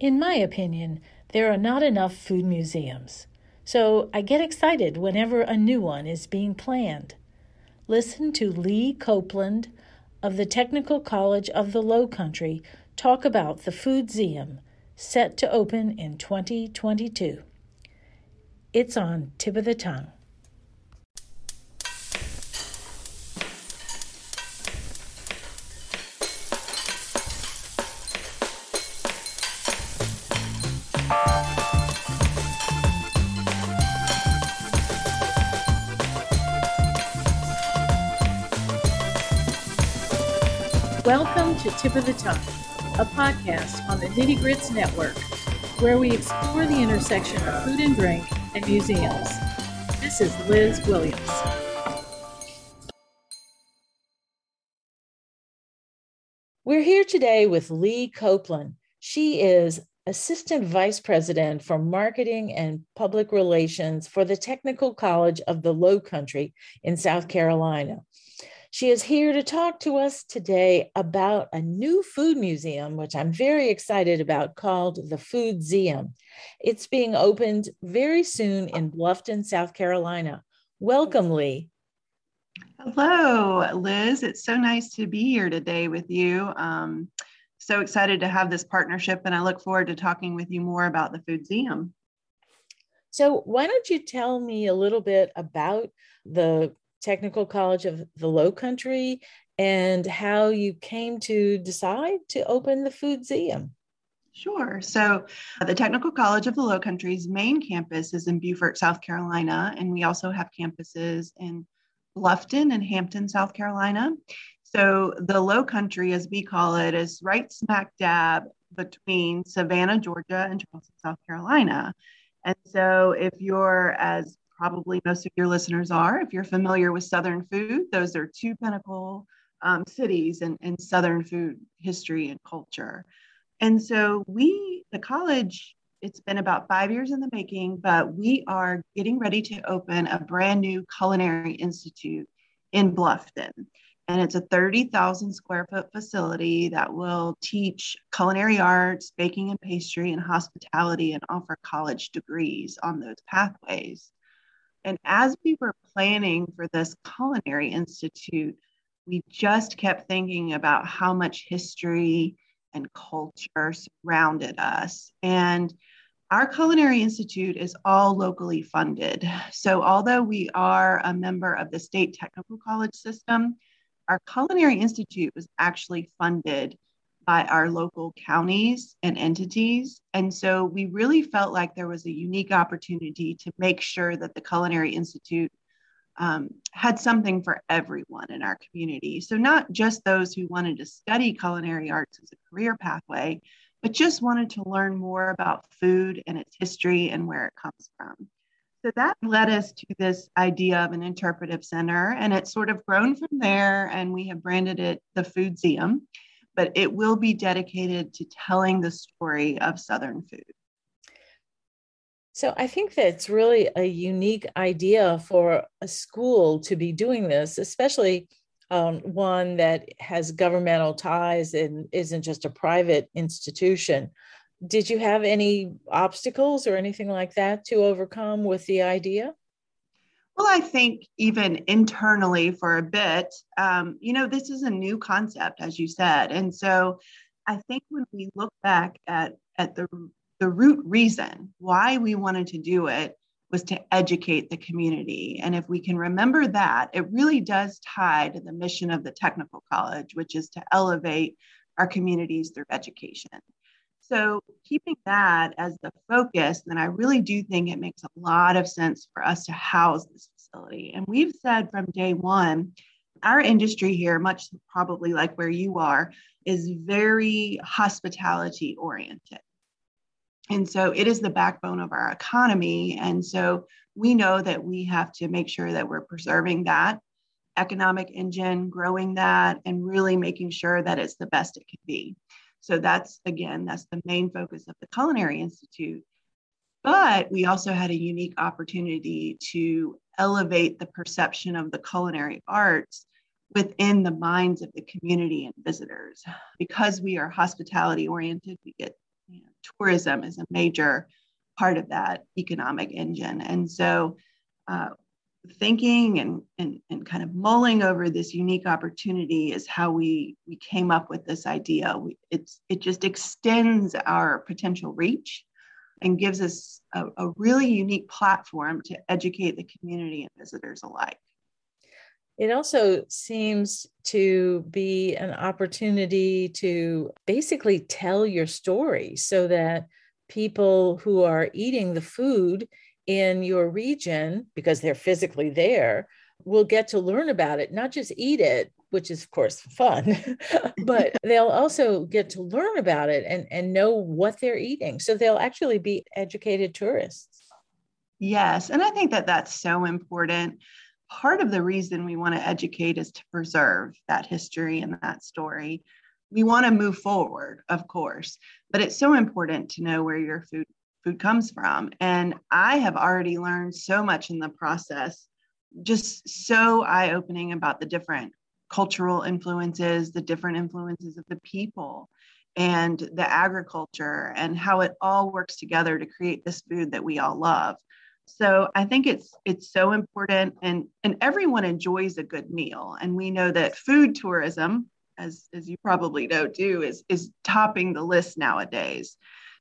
In my opinion, there are not enough food museums, so I get excited whenever a new one is being planned. Listen to Lee Copeland of the Technical College of the Low Country talk about the food Foodseum, set to open in 2022. It's on tip of the tongue. To Tip of the Tongue, a podcast on the Nitty Grits Network, where we explore the intersection of food and drink and museums. This is Liz Williams. We're here today with Lee Copeland. She is Assistant Vice President for Marketing and Public Relations for the Technical College of the Low Country in South Carolina. She is here to talk to us today about a new food museum, which I'm very excited about, called the Foodseum. It's being opened very soon in Bluffton, South Carolina. Welcome, Lee. Hello, Liz. It's so nice to be here today with you. Um, so excited to have this partnership, and I look forward to talking with you more about the Foodseum. So, why don't you tell me a little bit about the Technical College of the Low Country and how you came to decide to open the Foodseum. Sure. So, uh, the Technical College of the Low Country's main campus is in Beaufort, South Carolina, and we also have campuses in Bluffton and Hampton, South Carolina. So, the Low Country, as we call it, is right smack dab between Savannah, Georgia, and Charleston, South Carolina. And so, if you're as probably most of your listeners are. If you're familiar with Southern food, those are two pinnacle um, cities in, in Southern food history and culture. And so we, the college, it's been about five years in the making, but we are getting ready to open a brand new culinary institute in Bluffton. And it's a 30,000 square foot facility that will teach culinary arts, baking and pastry, and hospitality, and offer college degrees on those pathways. And as we were planning for this Culinary Institute, we just kept thinking about how much history and culture surrounded us. And our Culinary Institute is all locally funded. So, although we are a member of the state technical college system, our Culinary Institute was actually funded by our local counties and entities. And so we really felt like there was a unique opportunity to make sure that the Culinary Institute um, had something for everyone in our community. So, not just those who wanted to study culinary arts as a career pathway, but just wanted to learn more about food and its history and where it comes from. So that led us to this idea of an interpretive center, and it's sort of grown from there. And we have branded it the Foodseum but it will be dedicated to telling the story of Southern food. So I think that's really a unique idea for a school to be doing this, especially um, one that has governmental ties and isn't just a private institution. Did you have any obstacles or anything like that to overcome with the idea? Well, I think even internally for a bit, um, you know, this is a new concept, as you said. And so I think when we look back at, at the, the root reason why we wanted to do it was to educate the community. And if we can remember that, it really does tie to the mission of the technical college, which is to elevate our communities through education. So, keeping that as the focus, then I really do think it makes a lot of sense for us to house this facility. And we've said from day one, our industry here, much probably like where you are, is very hospitality oriented. And so it is the backbone of our economy. And so we know that we have to make sure that we're preserving that economic engine, growing that, and really making sure that it's the best it can be. So that's again, that's the main focus of the Culinary Institute. But we also had a unique opportunity to elevate the perception of the culinary arts within the minds of the community and visitors. Because we are hospitality oriented, we get you know, tourism is a major part of that economic engine. And so, uh, thinking and, and, and kind of mulling over this unique opportunity is how we, we came up with this idea. We, it's, it just extends our potential reach and gives us a, a really unique platform to educate the community and visitors alike. It also seems to be an opportunity to basically tell your story so that people who are eating the food in your region, because they're physically there, will get to learn about it, not just eat it, which is of course fun, but they'll also get to learn about it and, and know what they're eating. So they'll actually be educated tourists. Yes. And I think that that's so important. Part of the reason we want to educate is to preserve that history and that story. We want to move forward, of course, but it's so important to know where your food food comes from. And I have already learned so much in the process, just so eye opening about the different cultural influences, the different influences of the people and the agriculture and how it all works together to create this food that we all love. So I think it's it's so important and and everyone enjoys a good meal and we know that food tourism as as you probably know too is is topping the list nowadays.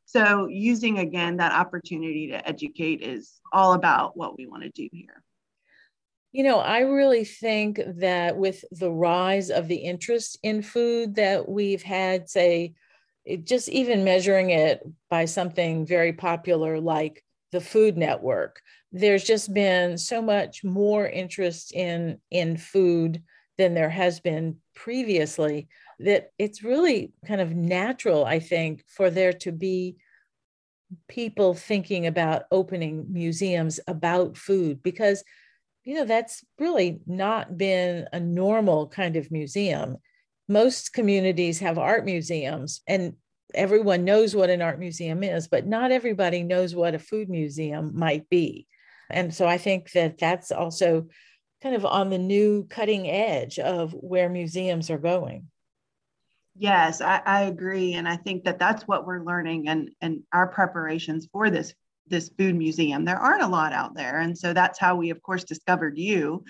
So using again that opportunity to educate is all about what we want to do here. You know, I really think that with the rise of the interest in food that we've had, say, just even measuring it by something very popular like the Food Network, there's just been so much more interest in in food than there has been previously that it's really kind of natural, I think, for there to be people thinking about opening museums about food because you know, that's really not been a normal kind of museum. Most communities have art museums, and everyone knows what an art museum is, but not everybody knows what a food museum might be. And so I think that that's also kind of on the new cutting edge of where museums are going. Yes, I, I, agree, and I think that that's what we're learning, and and our preparations for this this food museum. There aren't a lot out there. And so that's how we, of course, discovered you.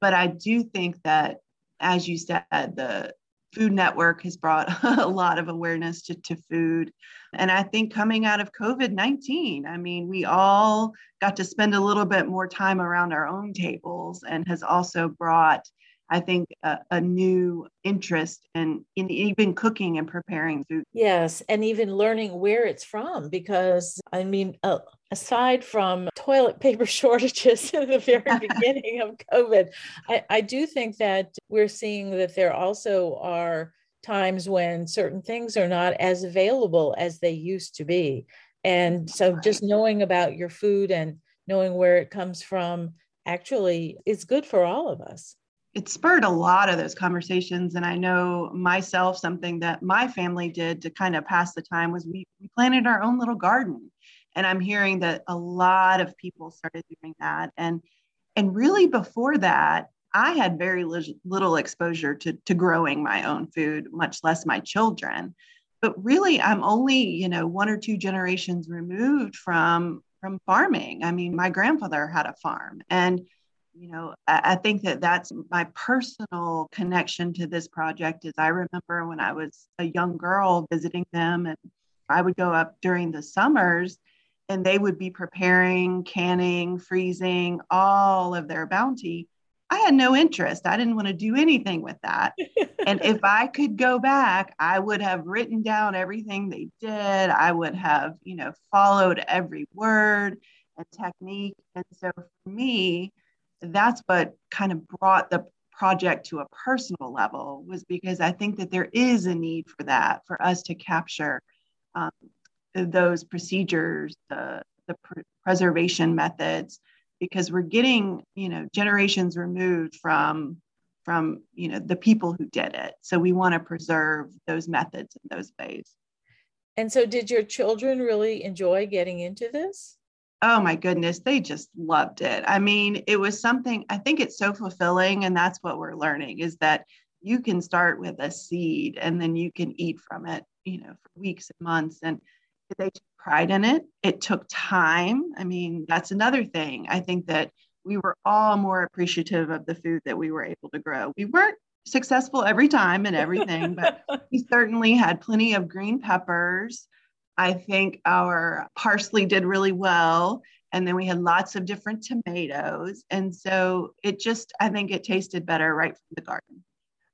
But I do think that, as you said, the Food Network has brought a lot of awareness to, to food. And I think coming out of COVID 19, I mean, we all got to spend a little bit more time around our own tables and has also brought I think a, a, new interest in, in even cooking and preparing food. Yes, and even learning where it's from, because I mean, uh, aside from toilet paper shortages in the very beginning of COVID, I, I do think that we're seeing that there also are times when certain things are not as available as they used to be. And so just knowing about your food and knowing where it comes from actually is good for all of us it spurred a lot of those conversations. And I know myself, something that my family did to kind of pass the time was we, we planted our own little garden. And I'm hearing that a lot of people started doing that. And and really before that, I had very little exposure to, to growing my own food, much less my children. But really, I'm only, you know, one or two generations removed from from farming. I mean, my grandfather had a farm and you know I, think that that's my personal connection to this project is i remember when i was a young girl visiting them and i would go up during the summers and they would be preparing canning freezing all of their bounty. I had no interest. I didn't want to do anything with that. And if i could go back i would have written down everything they did. I would have you know followed every word and technique. And so for me that's what kind of brought the project to a personal level was because I think that there is a need for that for us to capture um, those procedures, the, the pr- preservation methods, because we're getting you know generations removed from from you know the people who did it. So we want to preserve those methods and those ways. And so, did your children really enjoy getting into this? Oh my goodness, they just loved it. I mean, it was something, I think it's so fulfilling. And that's what we're learning is that you can start with a seed and then you can eat from it, you know, for weeks and months. And they took pride in it. It took time. I mean, that's another thing. I think that we were all more appreciative of the food that we were able to grow. We weren't successful every time and everything, but we certainly had plenty of green peppers. I think our parsley did really well. And then we had lots of different tomatoes. And so it just, I think it tasted better right from the garden.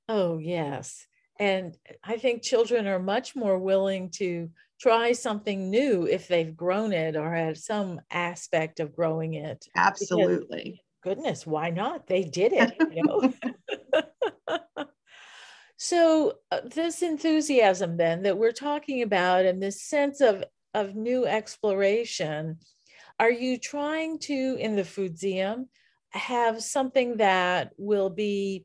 Oh, yes. And I think children are much more willing to try something new if they've grown it or had some aspect of growing it. Absolutely. Because, goodness, why not? They did it, you know. so uh, this enthusiasm then that we're talking about and this sense of of new exploration are you trying to in the foodseum have something that will be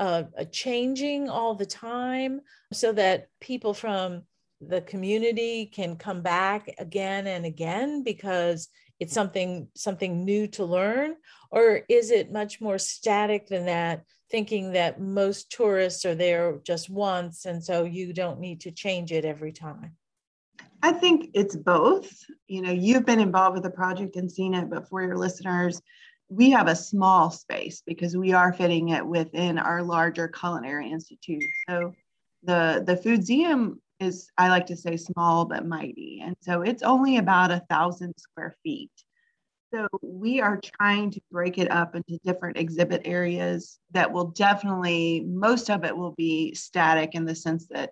uh, changing all the time so that people from the community can come back again and again because it's something something new to learn? Or is it much more static than that thinking that most tourists are there just once and so you don't need to change it every time i think it's both you know you've been involved with the project and seen it but for your listeners we have a small space because we are fitting it within our larger culinary institute so the the foodseum is I like to say small but mighty. And so it's only about a thousand square feet. So we are trying to break it up into different exhibit areas that will definitely, most of it will be static in the sense that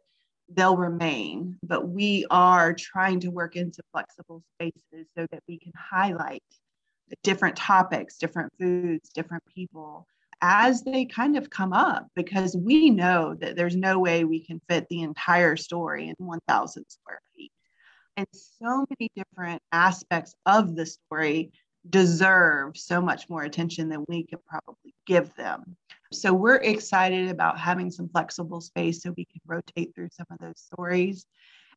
they'll remain, but we are trying to work into flexible spaces so that we can highlight different topics, different foods, different people as they kind of come up because we know that there's no way we can fit the entire story in 1,000 square feet. And so many different aspects of the story deserve so much more attention than we could probably give them. So we're excited about having some flexible space so we can rotate through some of those stories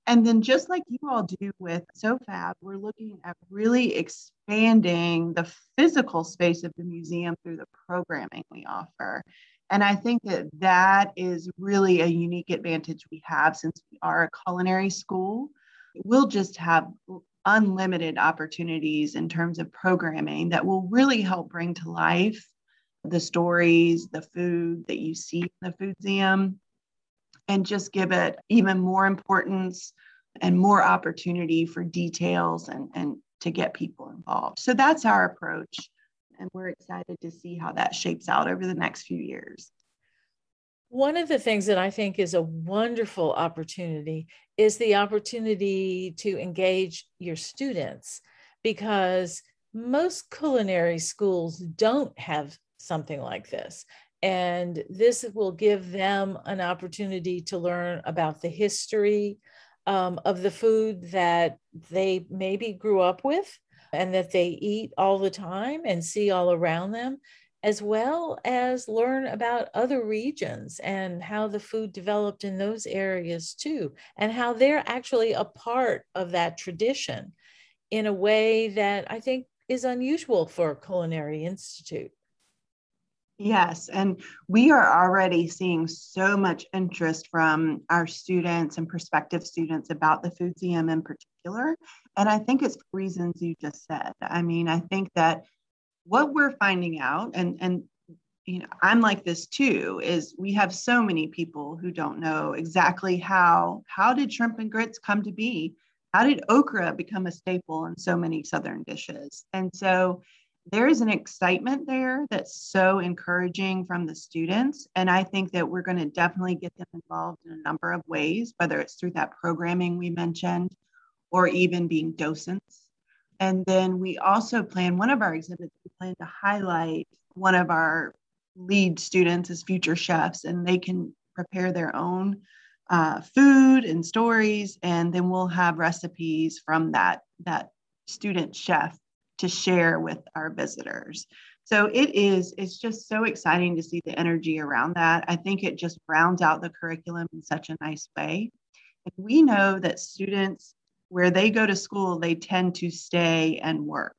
and then, just like you all do with SOFAB, we're looking at really expanding the physical space of the museum through the programming we offer. And I think that that is really a unique advantage we have since we are a culinary school. We'll just have unlimited opportunities in terms of programming that will really help bring to life the stories, the food that you see in the food foodseum, and just give it even more importance and more opportunity for details and, and to get people involved. So that's our approach. And we're excited to see how that shapes out over the next few years. One of the things that I think is a wonderful opportunity is the opportunity to engage your students because most culinary schools don't have something like this. And this will give them an opportunity to learn about the history um, of the food that they maybe grew up with and that they eat all the time and see all around them, as well as learn about other regions and how the food developed in those areas too, and how they're actually a part of that tradition in a way that I think is unusual for a culinary institute. Yes, and we are already seeing so much interest from our students and prospective students about the Foodseum in particular. And I think it's for reasons you just said. I mean, I think that what we're finding out, and, and you know, I'm like this too, is we have so many people who don't know exactly how how did shrimp and grits come to be? How did okra become a staple in so many southern dishes? And so there is an excitement there that's so encouraging from the students. And I think that we're going to definitely get them involved in a number of ways, whether it's through that programming we mentioned or even being docents. And then we also plan one of our exhibits, we plan to highlight one of our lead students as future chefs, and they can prepare their own uh, food and stories. And then we'll have recipes from that, that student chef to share with our visitors. So it is, it's just so exciting to see the energy around that. I think it just rounds out the curriculum in such a nice way. And we know that students, where they go to school, they tend to stay and work.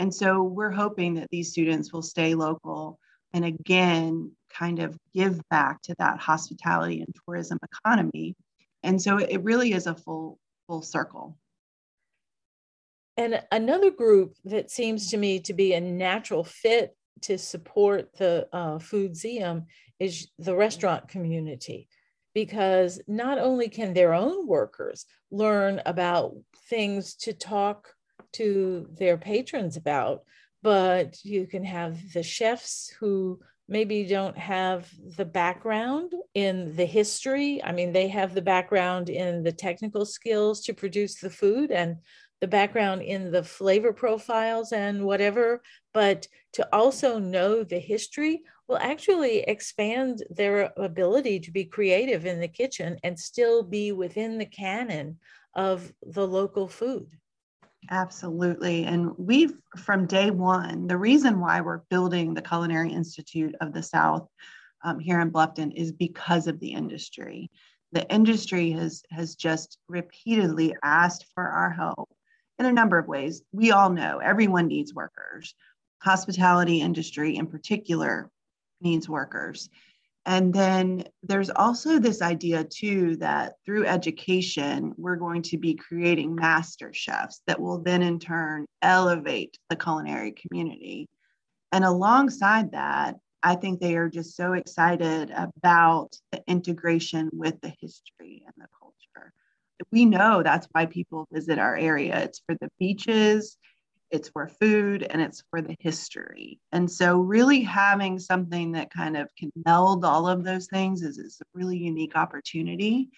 And so we're hoping that these students will stay local and again, kind of give back to that hospitality and tourism economy. And so it really is a full, full circle. And another group that seems to me to be a natural fit to support the uh, Foodseum is the restaurant community, because not only can their own workers learn about things to talk to their patrons about, but you can have the chefs who maybe don't have the background in the history. I mean, they have the background in the technical skills to produce the food and the background in the flavor profiles and whatever, but to also know the history will actually expand their ability to be creative in the kitchen and still be within the canon of the local food. Absolutely. And we've, from day one, the reason why we're building the Culinary Institute of the South um, here in Bluffton is because of the industry. The industry has, has just repeatedly asked for our help in a number of ways. We all know everyone needs workers. Hospitality industry in particular needs workers. And then there's also this idea, too, that through education, we're going to be creating master chefs that will then in turn elevate the culinary community. And alongside that, I think they are just so excited about the integration with the history and the culture. We know that's why people visit our area. It's for the beaches, it's for food and it's for the history. And so, really having something that kind of can meld all of those things is, is a really unique opportunity.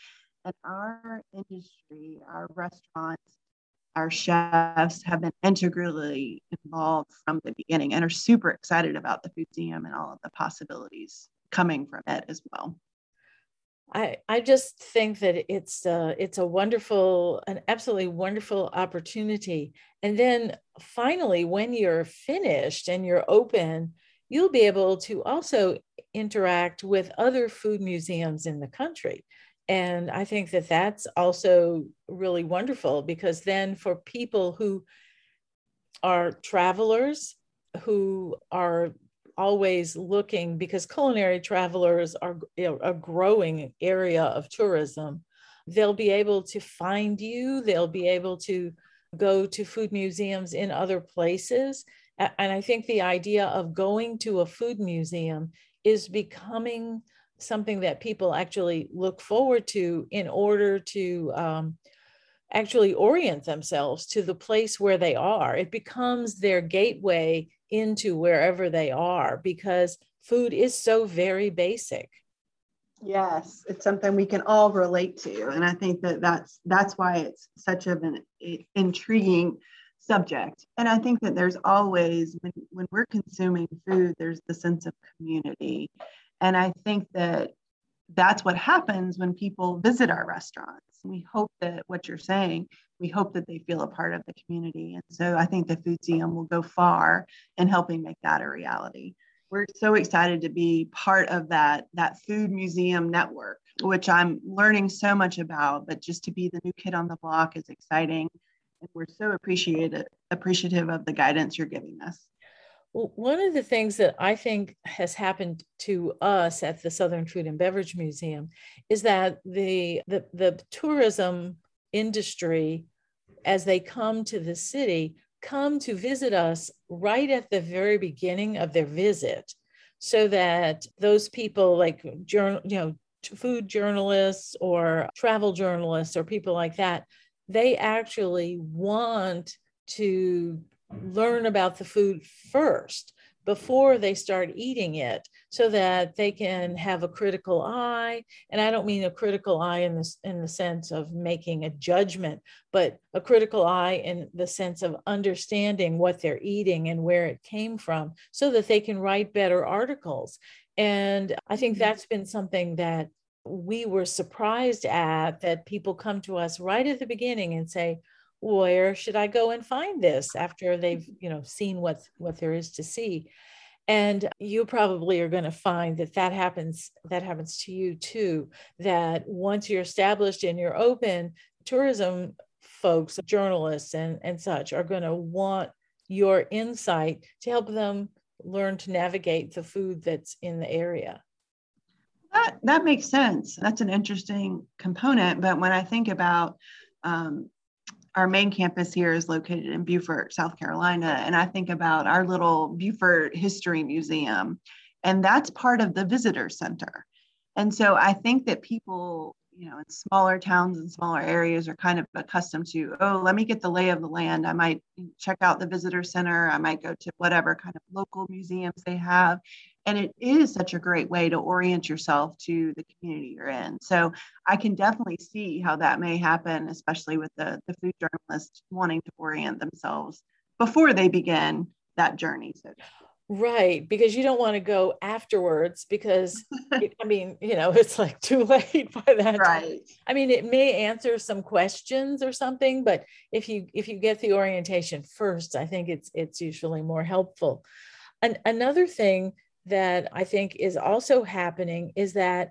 And our industry, our restaurants, our chefs have been integrally involved from the beginning and are super excited about the Foodseum and all of the possibilities coming from it as well. I, I just think that it's a, it's a wonderful, an absolutely wonderful opportunity. And then finally, when you're finished and you're open, you'll be able to also interact with other food museums in the country. And I think that that's also really wonderful because then for people who are travelers, who are always looking because culinary travelers are you know, a growing area of tourism. They'll be able to find you, they'll be able to go to food museums in other places. And I think the idea of going to a food museum is becoming something that people actually look forward to in order to um, actually orient themselves to the place where they are. It becomes their gateway into wherever they are because food is so very basic. Yes, it's something we can all relate to, and I think that that's that's why it's such of an intriguing subject. And I think that there's always when when we're consuming food, there's the sense of community, and I think that that's what happens when people visit our restaurants. We hope that what you're saying, we hope that they feel a part of the community. And so I think the Foodseum will go far in helping make that a reality. We're so excited to be part of that, that food museum network, which I'm learning so much about, but just to be the new kid on the block is exciting. And we're so appreciative appreciative of the guidance you're giving us. Well, one of the things that I think has happened to us at the Southern Food and Beverage Museum is that the, the, the tourism industry, as they come to the city, come to visit us right at the very beginning of their visit so that those people like journal, you know, food journalists or travel journalists or people like that, they actually want to learn about the food first before they start eating it so that they can have a critical eye and i don't mean a critical eye in the, in the sense of making a judgment but a critical eye in the sense of understanding what they're eating and where it came from so that they can write better articles and i think mm-hmm. that's been something that we were surprised at that people come to us right at the beginning and say where should I go and find this after they've, you know, seen what what there is to see? And you probably are going to find that that happens that happens to you too. That once you're established and you're open, tourism folks, journalists and, and such are going to want your insight to help them learn to navigate the food that's in the area. That, that makes sense. That's an interesting component. But when I think about um, our main campus here is located in Beaufort, South Carolina. And I think about our little Beaufort History Museum, and that's part of the visitor center. And so I think that people you know in smaller towns and smaller areas are kind of accustomed to oh let me get the lay of the land i might check out the visitor center i might go to whatever kind of local museums they have and it is such a great way to orient yourself to the community you're in so i can definitely see how that may happen especially with the, the food journalists wanting to orient themselves before they begin that journey so Right, because you don't want to go afterwards because I mean, you know, it's like too late by that. Right. Time. I mean, it may answer some questions or something, but if you if you get the orientation first, I think it's it's usually more helpful. An, another thing that I think is also happening is that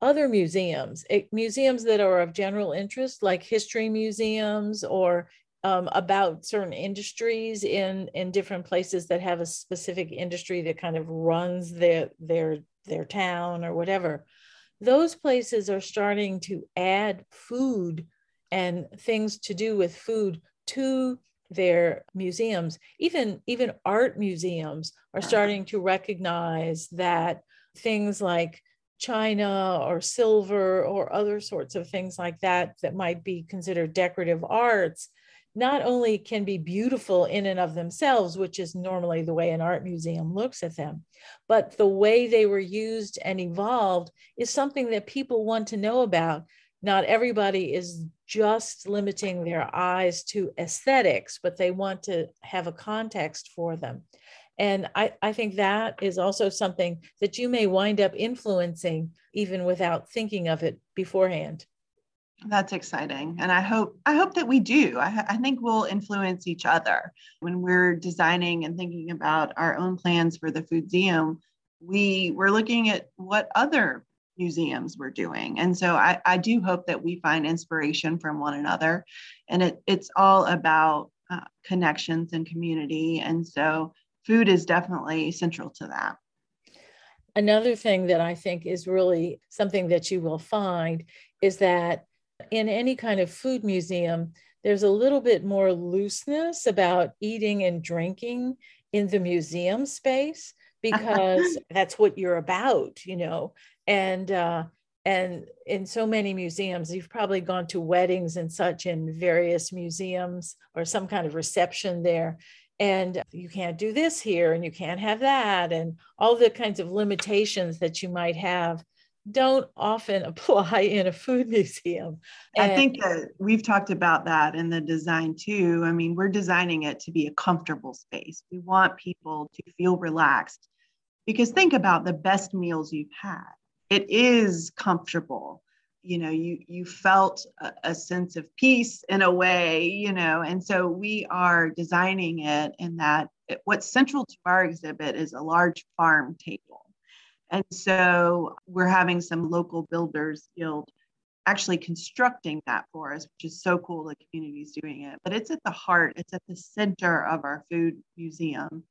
other museums, it, museums that are of general interest, like history museums or um, about certain industries in in different places that have a specific industry that kind of runs their their their town or whatever those places are starting to add food and things to do with food to their museums even even art museums are uh-huh. starting to recognize that things like china or silver or other sorts of things like that that might be considered decorative arts not only can be beautiful in and of themselves, which is normally the way an art museum looks at them, but the way they were used and evolved is something that people want to know about. Not everybody is just limiting their eyes to aesthetics, but they want to have a context for them. And I, I think that is also something that you may wind up influencing even without thinking of it beforehand. That's exciting. And I hope I hope that we do. I, I, think we'll influence each other when we're designing and thinking about our own plans for the Foodseum. We we're looking at what other museums we're doing. And so I, I do hope that we find inspiration from one another. And it, it's all about uh, connections and community. And so food is definitely central to that. Another thing that I think is really something that you will find is that in any kind of food museum, there's a little bit more looseness about eating and drinking in the museum space because that's what you're about, you know. And uh, and in so many museums, you've probably gone to weddings and such in various museums or some kind of reception there. And you can't do this here and you can't have that, and all the kinds of limitations that you might have don't often apply in a food museum. And I think that we've talked about that in the design too. I mean, we're designing it to be a comfortable space. We want people to feel relaxed because think about the best meals you've had. It is comfortable. You know, you you felt a, a sense of peace in a way, you know, and so we are designing it in that it, what's central to our exhibit is a large farm table and so we're having some local builders guild actually constructing that for us, which is so cool the community's doing it. But it's at the heart, it's at the center of our food museum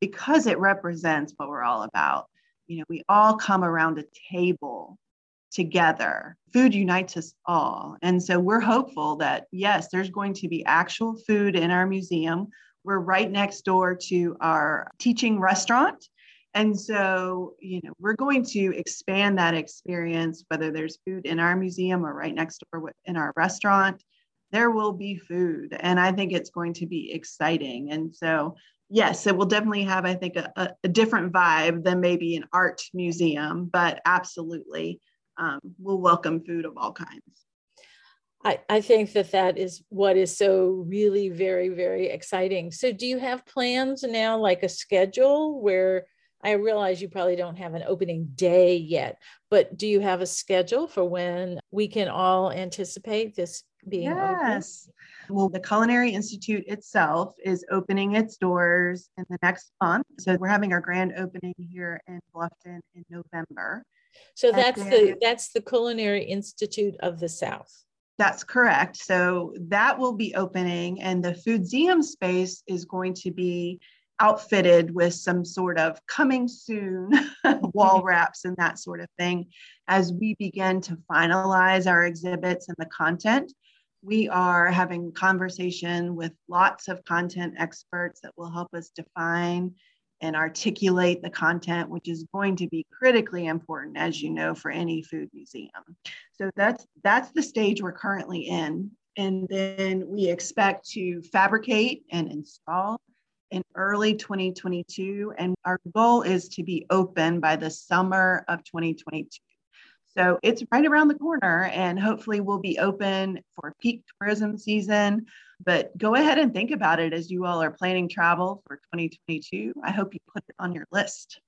because it represents what we're all about. You know, we all come around a table together. Food unites us all. And so we're hopeful that, yes, there's going to be actual food in our museum. We're right next door to our teaching restaurant. And so, you know, we're going to expand that experience, whether there's food in our museum or right next door in our restaurant, there will be food. And I think it's going to be exciting. And so, yes, it will definitely have, I think, a, a different vibe than maybe an art museum, but absolutely um, we'll welcome food of all kinds. I, I think that that is what is so really very, very exciting. So, do you have plans now, like a schedule where I realize you probably don't have an opening day yet, but do you have a schedule for when we can all anticipate this being yes. Open? Well, the Culinary Institute itself is opening its doors in the next month. So we're having our grand opening here in Bluffton in November. So that's then, the that's the Culinary Institute of the South. That's correct. So that will be opening, and the Foodseum space is going to be outfitted with some sort of coming soon wall mm-hmm. wraps and that sort of thing as we begin to finalize our exhibits and the content. We are having conversation with lots of content experts that will help us define and articulate the content, which is going to be critically important, as you know, for any food museum. So that's that's the stage we're currently in. And then we expect to fabricate and install in early 2022. And our goal is to be open by the summer of 2022. So it's right around the corner, and hopefully, we'll be open for peak tourism season. But go ahead and think about it as you all are planning travel for 2022. I hope you put it on your list.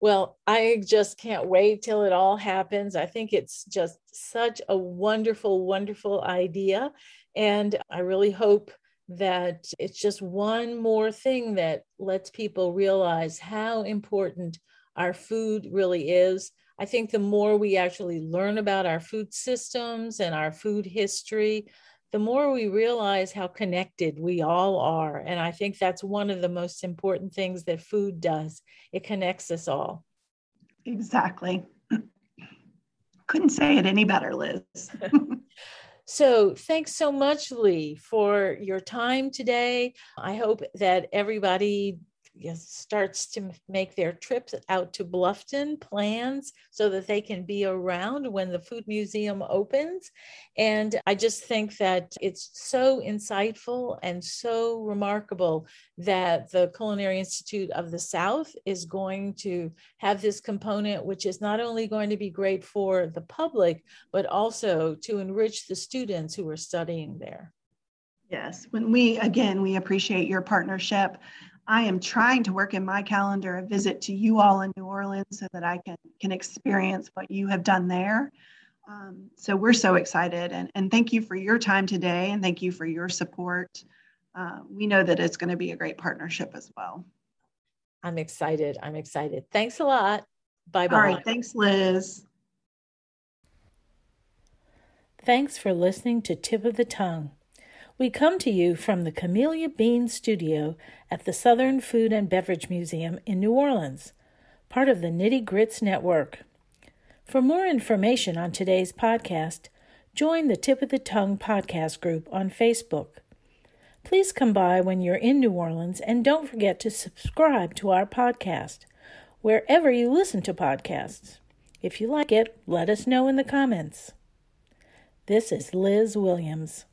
Well, I just can't wait till it all happens. I think it's just such a wonderful, wonderful idea. And I really hope that it's just one more thing that lets people realize how important our food really is I think the more we actually learn about our food systems and our food history, the more we realize how connected we all are. And I think that's one of the most important things that food does it connects us all. Exactly. Couldn't say it any better, Liz. So, thanks so much, Lee, for your time today. I hope that everybody starts to make their trips out to Bluffton plans so that they can be around when the food museum opens. And I just think that it's so insightful and so remarkable that the Culinary Institute of the South is going to have this component, which is not only going to be great for the public, but also to enrich the students who are studying there. Yes, when we again, we appreciate your partnership. I am trying to work in my calendar a visit to you all in New Orleans so that I can, can experience what you have done there. Um, so we're so excited and, and thank you for your time today and thank you for your support. Uh, we know that it's going to be a great partnership as well. I'm excited. I'm excited. Thanks a lot. Bye bye. All right. Thanks, Liz. Thanks for listening to Tip of the Tongue. We come to you from the Camellia Bean Studio at the Southern Food and Beverage Museum in New Orleans, part of the Nitty Grits Network. For more information on today's podcast, join the Tip of the Tongue podcast group on Facebook. Please come by when you're in New Orleans and don't forget to subscribe to our podcast wherever you listen to podcasts. If you like it, let us know in the comments. This is Liz Williams.